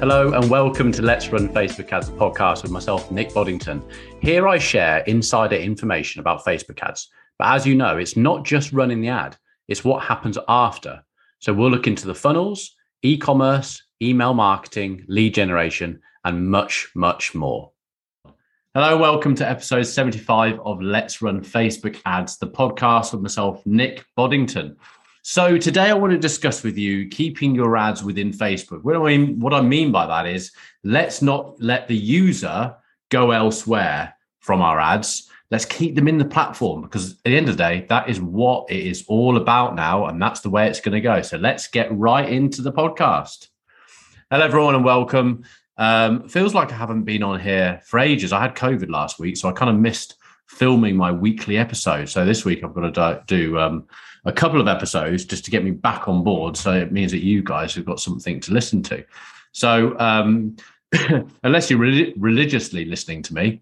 Hello and welcome to Let's Run Facebook Ads podcast with myself, Nick Boddington. Here I share insider information about Facebook ads. But as you know, it's not just running the ad, it's what happens after. So we'll look into the funnels, e commerce, email marketing, lead generation, and much, much more. Hello, welcome to episode 75 of Let's Run Facebook Ads, the podcast with myself, Nick Boddington. So today I want to discuss with you keeping your ads within Facebook. What I mean, what I mean by that is let's not let the user go elsewhere from our ads. Let's keep them in the platform because at the end of the day, that is what it is all about now, and that's the way it's going to go. So let's get right into the podcast. Hello, everyone, and welcome. Um, feels like I haven't been on here for ages. I had COVID last week, so I kind of missed filming my weekly episode. So this week I've got to do um, a couple of episodes just to get me back on board. So it means that you guys have got something to listen to. So um, unless you're re- religiously listening to me,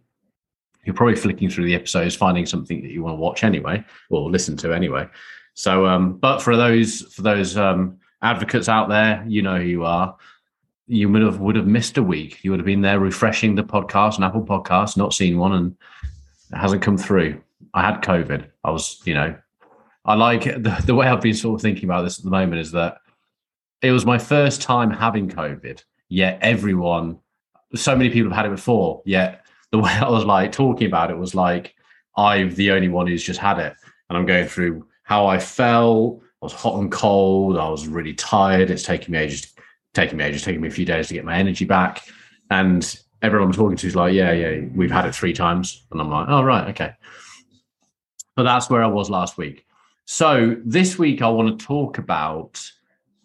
you're probably flicking through the episodes, finding something that you want to watch anyway, or listen to anyway. So, um, but for those for those um, advocates out there, you know who you are. You would have would have missed a week. You would have been there refreshing the podcast and Apple Podcast, not seen one, and it hasn't come through. I had COVID. I was, you know, I like the, the way I've been sort of thinking about this at the moment is that it was my first time having COVID, yet everyone, so many people have had it before, yet the way I was like talking about it was like I'm the only one who's just had it. And I'm going through how I felt. I was hot and cold. I was really tired. It's taking me ages, taking me ages, taking me a few days to get my energy back. And everyone I'm talking to is like, yeah, yeah, we've had it three times. And I'm like, oh, right, okay. But that's where I was last week. So this week, I want to talk about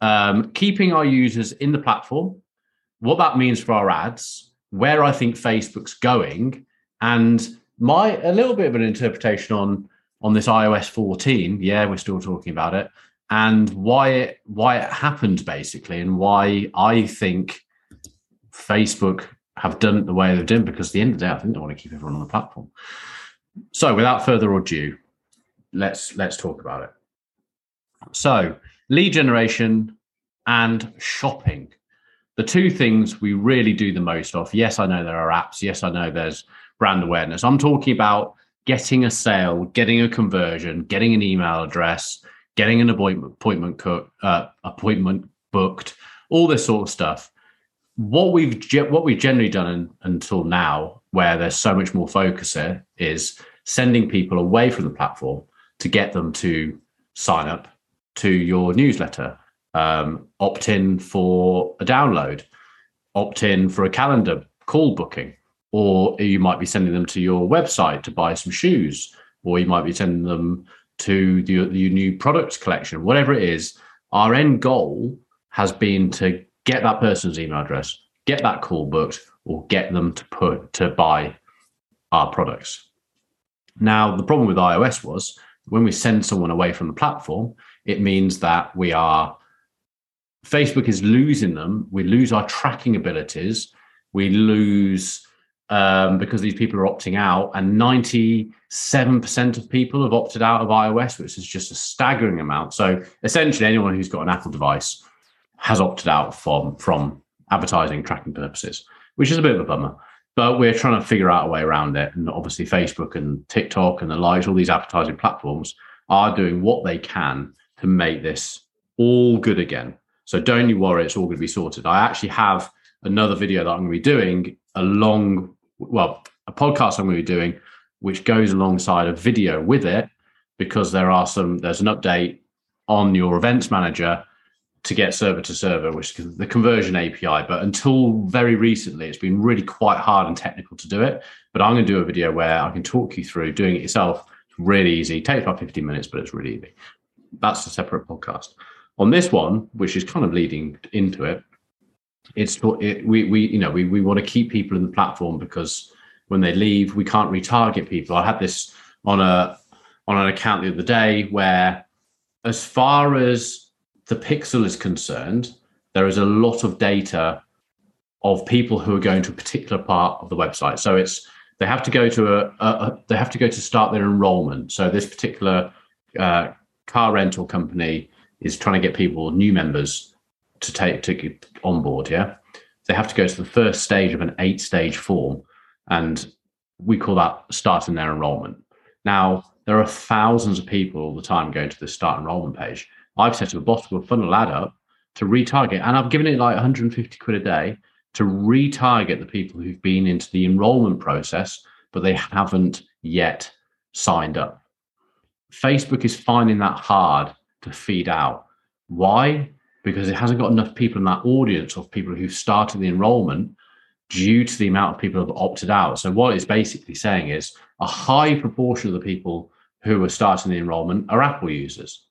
um, keeping our users in the platform, what that means for our ads, where I think Facebook's going, and my a little bit of an interpretation on on this iOS 14. Yeah, we're still talking about it, and why it why it happened basically, and why I think Facebook have done it the way they've done. Because at the end of the day, I think they want to keep everyone on the platform. So, without further ado, let's let's talk about it. So, lead generation and shopping. The two things we really do the most of. Yes, I know there are apps. Yes, I know there's brand awareness. I'm talking about getting a sale, getting a conversion, getting an email address, getting an appointment appointment cook, uh, appointment booked, all this sort of stuff. What we've what we've generally done in, until now, where there's so much more focus here, is sending people away from the platform to get them to sign up to your newsletter, um, opt in for a download, opt in for a calendar call booking, or you might be sending them to your website to buy some shoes, or you might be sending them to the, the new product collection, whatever it is. Our end goal has been to get that person's email address, get that call booked, or get them to put to buy our products. Now, the problem with iOS was when we send someone away from the platform, it means that we are Facebook is losing them. We lose our tracking abilities. We lose um, because these people are opting out, and 97% of people have opted out of iOS, which is just a staggering amount. So essentially, anyone who's got an Apple device has opted out from from advertising tracking purposes, which is a bit of a bummer but we're trying to figure out a way around it. And obviously, Facebook and TikTok and the likes, all these advertising platforms are doing what they can to make this all good again. So don't you worry, it's all going to be sorted. I actually have another video that I'm going to be doing along, well, a podcast I'm going to be doing, which goes alongside a video with it, because there are some, there's an update on your events manager to get server to server, which is the conversion API. But until very recently, it's been really quite hard and technical to do it. But I'm going to do a video where I can talk you through doing it yourself. It's really easy. It takes about 15 minutes, but it's really easy. That's a separate podcast. On this one, which is kind of leading into it, it's it, we we you know we we want to keep people in the platform because when they leave, we can't retarget people. I had this on a on an account the other day where, as far as the pixel is concerned, there is a lot of data of people who are going to a particular part of the website. So it's they have to go to a, a, a they have to go to start their enrollment. So this particular uh, car rental company is trying to get people new members to take to get on board. Yeah. they have to go to the first stage of an eight stage form. And we call that starting their enrollment. Now, there are thousands of people all the time going to the start enrollment page. I've set up a bottom funnel ad up to retarget, and I've given it like 150 quid a day to retarget the people who've been into the enrollment process, but they haven't yet signed up. Facebook is finding that hard to feed out. Why? Because it hasn't got enough people in that audience of people who've started the enrollment due to the amount of people who have opted out. So, what it's basically saying is a high proportion of the people who are starting the enrollment are Apple users.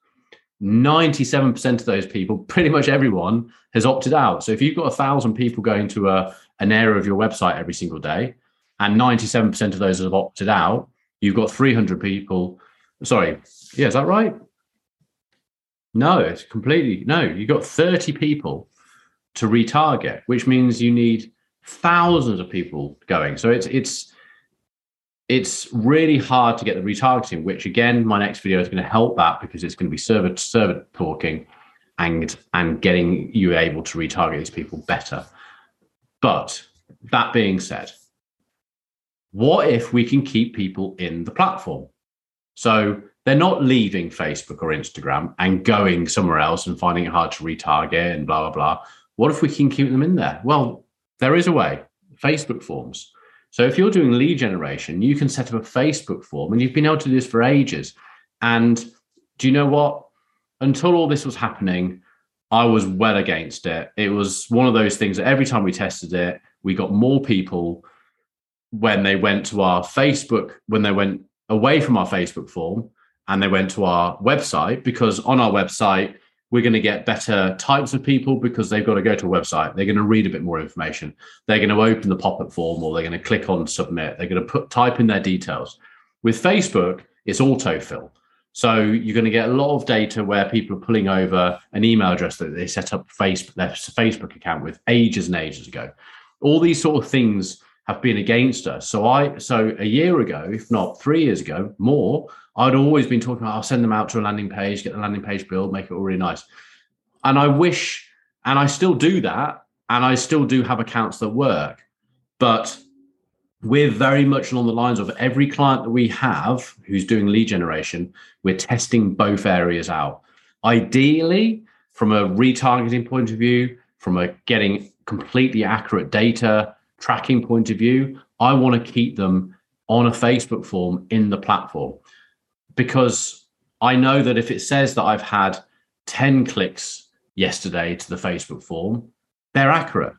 97% of those people, pretty much everyone, has opted out. So if you've got a thousand people going to a, an area of your website every single day, and 97% of those have opted out, you've got 300 people. Sorry, yeah, is that right? No, it's completely no. You've got 30 people to retarget, which means you need thousands of people going. So it's it's it's really hard to get the retargeting, which again, my next video is going to help that because it's going to be server to server talking and and getting you able to retarget these people better. But that being said, what if we can keep people in the platform? So they're not leaving Facebook or Instagram and going somewhere else and finding it hard to retarget and blah blah blah. What if we can keep them in there? Well, there is a way. Facebook forms. So if you're doing lead generation, you can set up a Facebook form and you've been able to do this for ages. And do you know what? Until all this was happening, I was well against it. It was one of those things that every time we tested it, we got more people when they went to our Facebook, when they went away from our Facebook form and they went to our website, because on our website, we're going to get better types of people because they've got to go to a website. They're going to read a bit more information. They're going to open the pop-up form or they're going to click on submit. They're going to put type in their details. With Facebook, it's autofill. So you're going to get a lot of data where people are pulling over an email address that they set up Facebook, their Facebook account with ages and ages ago. All these sort of things have been against us. So I so a year ago, if not three years ago, more, I'd always been talking about I'll send them out to a landing page, get the landing page built, make it all really nice. And I wish, and I still do that, and I still do have accounts that work, but we're very much along the lines of every client that we have who's doing lead generation, we're testing both areas out. Ideally, from a retargeting point of view, from a getting completely accurate data tracking point of view, I want to keep them on a Facebook form in the platform because I know that if it says that I've had 10 clicks yesterday to the Facebook form, they're accurate.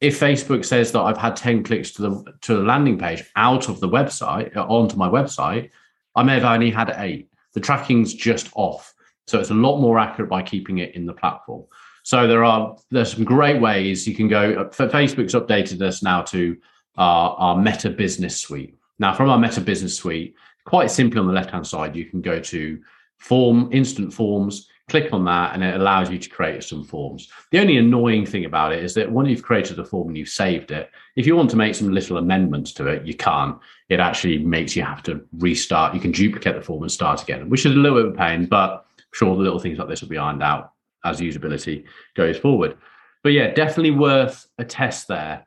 If Facebook says that I've had 10 clicks to the to the landing page out of the website uh, onto my website, I may have only had eight. The tracking's just off. So it's a lot more accurate by keeping it in the platform. So there are there's some great ways you can go. Facebook's updated us now to our, our Meta Business Suite. Now, from our Meta Business Suite, quite simply on the left hand side, you can go to Form Instant Forms, click on that, and it allows you to create some forms. The only annoying thing about it is that when you've created a form and you've saved it, if you want to make some little amendments to it, you can't. It actually makes you have to restart. You can duplicate the form and start again, which is a little bit of a pain, but sure the little things like this will be ironed out as usability goes forward. But yeah, definitely worth a test there.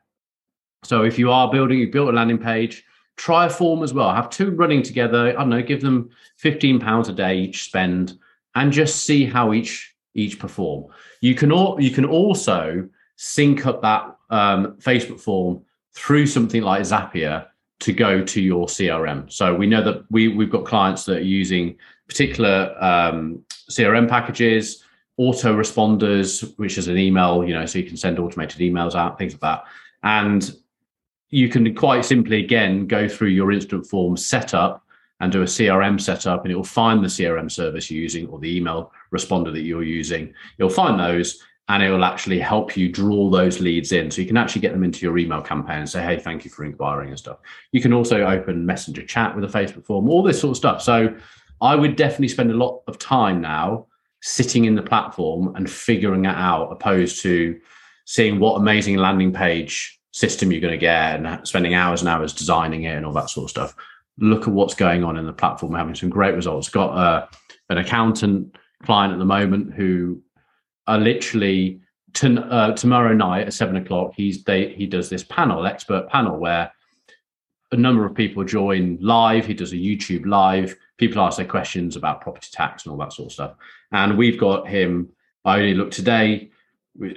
So if you are building, you've built a landing page, try a form as well. Have two running together. I don't know, give them fifteen pounds a day each spend, and just see how each each perform. You can all you can also sync up that um, Facebook form through something like Zapier to go to your CRM. So we know that we we've got clients that are using particular um, CRM packages autoresponders, which is an email, you know, so you can send automated emails out, things like that. And you can quite simply, again, go through your instant form setup and do a CRM setup, and it will find the CRM service you're using or the email responder that you're using. You'll find those and it will actually help you draw those leads in. So you can actually get them into your email campaign and say, hey, thank you for inquiring and stuff. You can also open messenger chat with a Facebook form, all this sort of stuff. So I would definitely spend a lot of time now sitting in the platform and figuring it out, opposed to seeing what amazing landing page system you're going to get and spending hours and hours designing it and all that sort of stuff. Look at what's going on in the platform. We're having some great results. Got uh, an accountant client at the moment who are literally to, uh, tomorrow night at seven o'clock, he's they, he does this panel, expert panel, where a number of people join live. He does a YouTube live. People ask their questions about property tax and all that sort of stuff. And we've got him. I only looked today.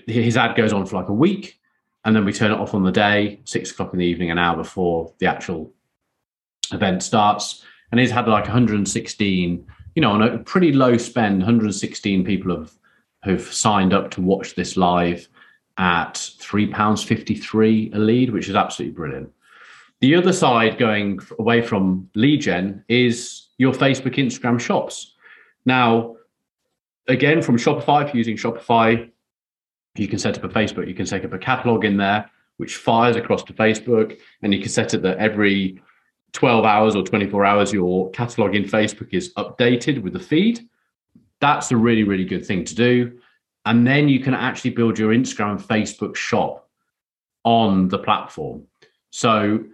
His ad goes on for like a week, and then we turn it off on the day, six o'clock in the evening, an hour before the actual event starts. And he's had like 116, you know, on a pretty low spend, 116 people have who've signed up to watch this live at three pounds 53 a lead, which is absolutely brilliant. The other side going away from lead gen is your Facebook, Instagram shops. Now, again, from Shopify, if you're using Shopify, you can set up a Facebook, you can set up a catalog in there, which fires across to Facebook, and you can set it that every 12 hours or 24 hours, your catalog in Facebook is updated with the feed. That's a really, really good thing to do. And then you can actually build your Instagram Facebook shop on the platform. So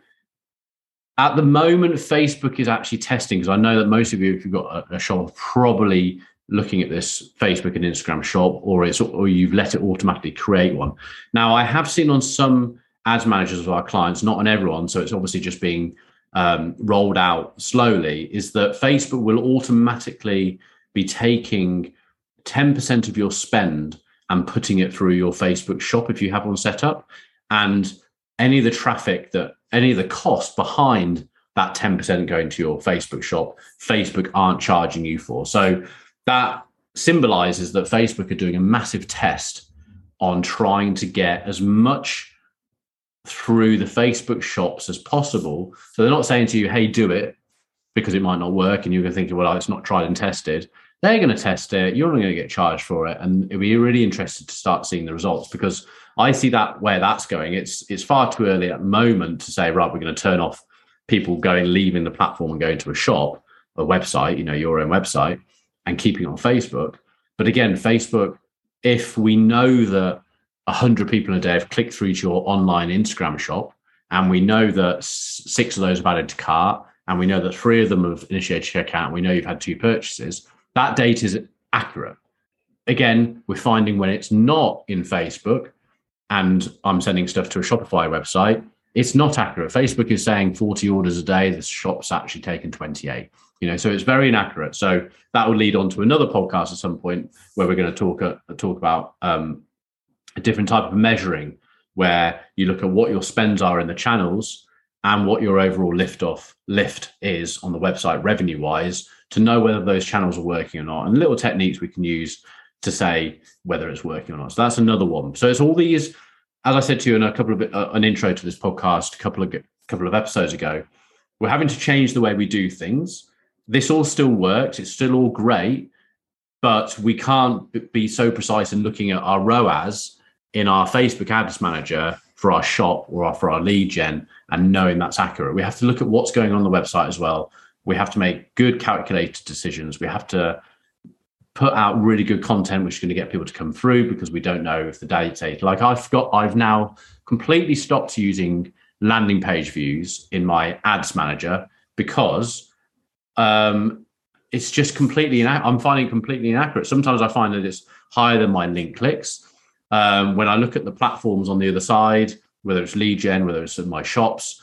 at the moment, Facebook is actually testing because I know that most of you, if you've got a, a shop, probably looking at this Facebook and Instagram shop, or it's or you've let it automatically create one. Now, I have seen on some ads managers of our clients, not on everyone, so it's obviously just being um, rolled out slowly. Is that Facebook will automatically be taking ten percent of your spend and putting it through your Facebook shop if you have one set up, and any of the traffic that any of the cost behind that 10% going to your Facebook shop, Facebook aren't charging you for. So that symbolizes that Facebook are doing a massive test on trying to get as much through the Facebook shops as possible. So they're not saying to you, hey, do it because it might not work. And you're going to think, well, it's not tried and tested. They're going to test it. You're not going to get charged for it. And it'll be really interested to start seeing the results because I see that where that's going. It's it's far too early at the moment to say, right, we're going to turn off people going, leaving the platform and going to a shop, a website, you know, your own website, and keeping on Facebook. But again, Facebook, if we know that 100 people a day have clicked through to your online Instagram shop, and we know that six of those have added to cart, and we know that three of them have initiated checkout, and we know you've had two purchases, that data is accurate. Again, we're finding when it's not in Facebook, and I'm sending stuff to a Shopify website, it's not accurate. Facebook is saying 40 orders a day. The shop's actually taken 28. You know, so it's very inaccurate. So that will lead on to another podcast at some point where we're going to talk uh, talk about um, a different type of measuring, where you look at what your spends are in the channels and what your overall lift off lift is on the website revenue wise to know whether those channels are working or not, and little techniques we can use to say whether it's working or not. So that's another one. So it's all these, as I said to you in a couple of uh, an intro to this podcast, a couple of couple of episodes ago, we're having to change the way we do things. This all still works. It's still all great, but we can't be so precise in looking at our ROAS in our Facebook Ads Manager for our shop or for our lead gen and knowing that's accurate. We have to look at what's going on the website as well. We have to make good calculated decisions. We have to put out really good content which is going to get people to come through because we don't know if the data like i've got i've now completely stopped using landing page views in my ads manager because um, it's just completely ina- i'm finding completely inaccurate sometimes i find that it's higher than my link clicks um, when i look at the platforms on the other side whether it's lead gen whether it's in my shops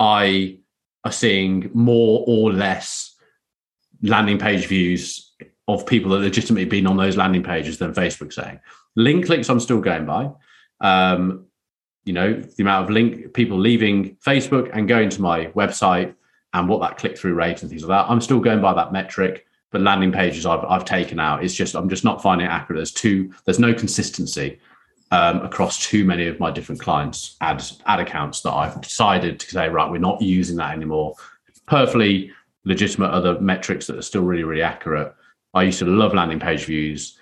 i are seeing more or less landing page views of people that legitimately been on those landing pages than Facebook saying. Link clicks, I'm still going by. Um, you know, the amount of link people leaving Facebook and going to my website and what that click through rate and things like that. I'm still going by that metric, but landing pages I've, I've taken out. It's just, I'm just not finding it accurate. There's too, there's no consistency um, across too many of my different clients' ad, ad accounts that I've decided to say, right, we're not using that anymore. Perfectly legitimate other metrics that are still really, really accurate I used to love landing page views,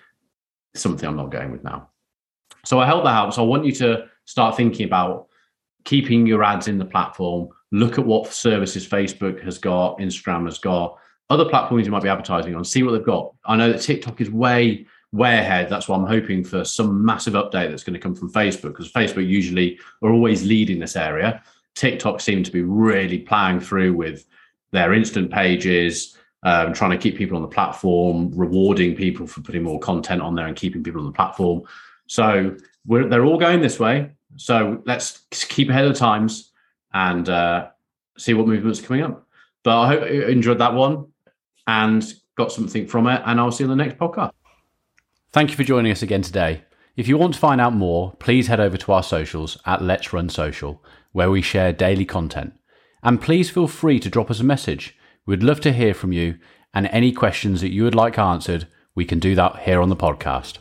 something I'm not going with now. So I hope that helps. I want you to start thinking about keeping your ads in the platform. Look at what services Facebook has got, Instagram has got, other platforms you might be advertising on. See what they've got. I know that TikTok is way, way ahead. That's why I'm hoping for some massive update that's going to come from Facebook because Facebook usually are always leading this area. TikTok seem to be really plowing through with their instant pages, um, trying to keep people on the platform, rewarding people for putting more content on there and keeping people on the platform. So they're all going this way. So let's keep ahead of the times and uh, see what movements are coming up. But I hope you enjoyed that one and got something from it. And I'll see you in the next podcast. Thank you for joining us again today. If you want to find out more, please head over to our socials at Let's Run Social, where we share daily content. And please feel free to drop us a message. We'd love to hear from you, and any questions that you would like answered, we can do that here on the podcast.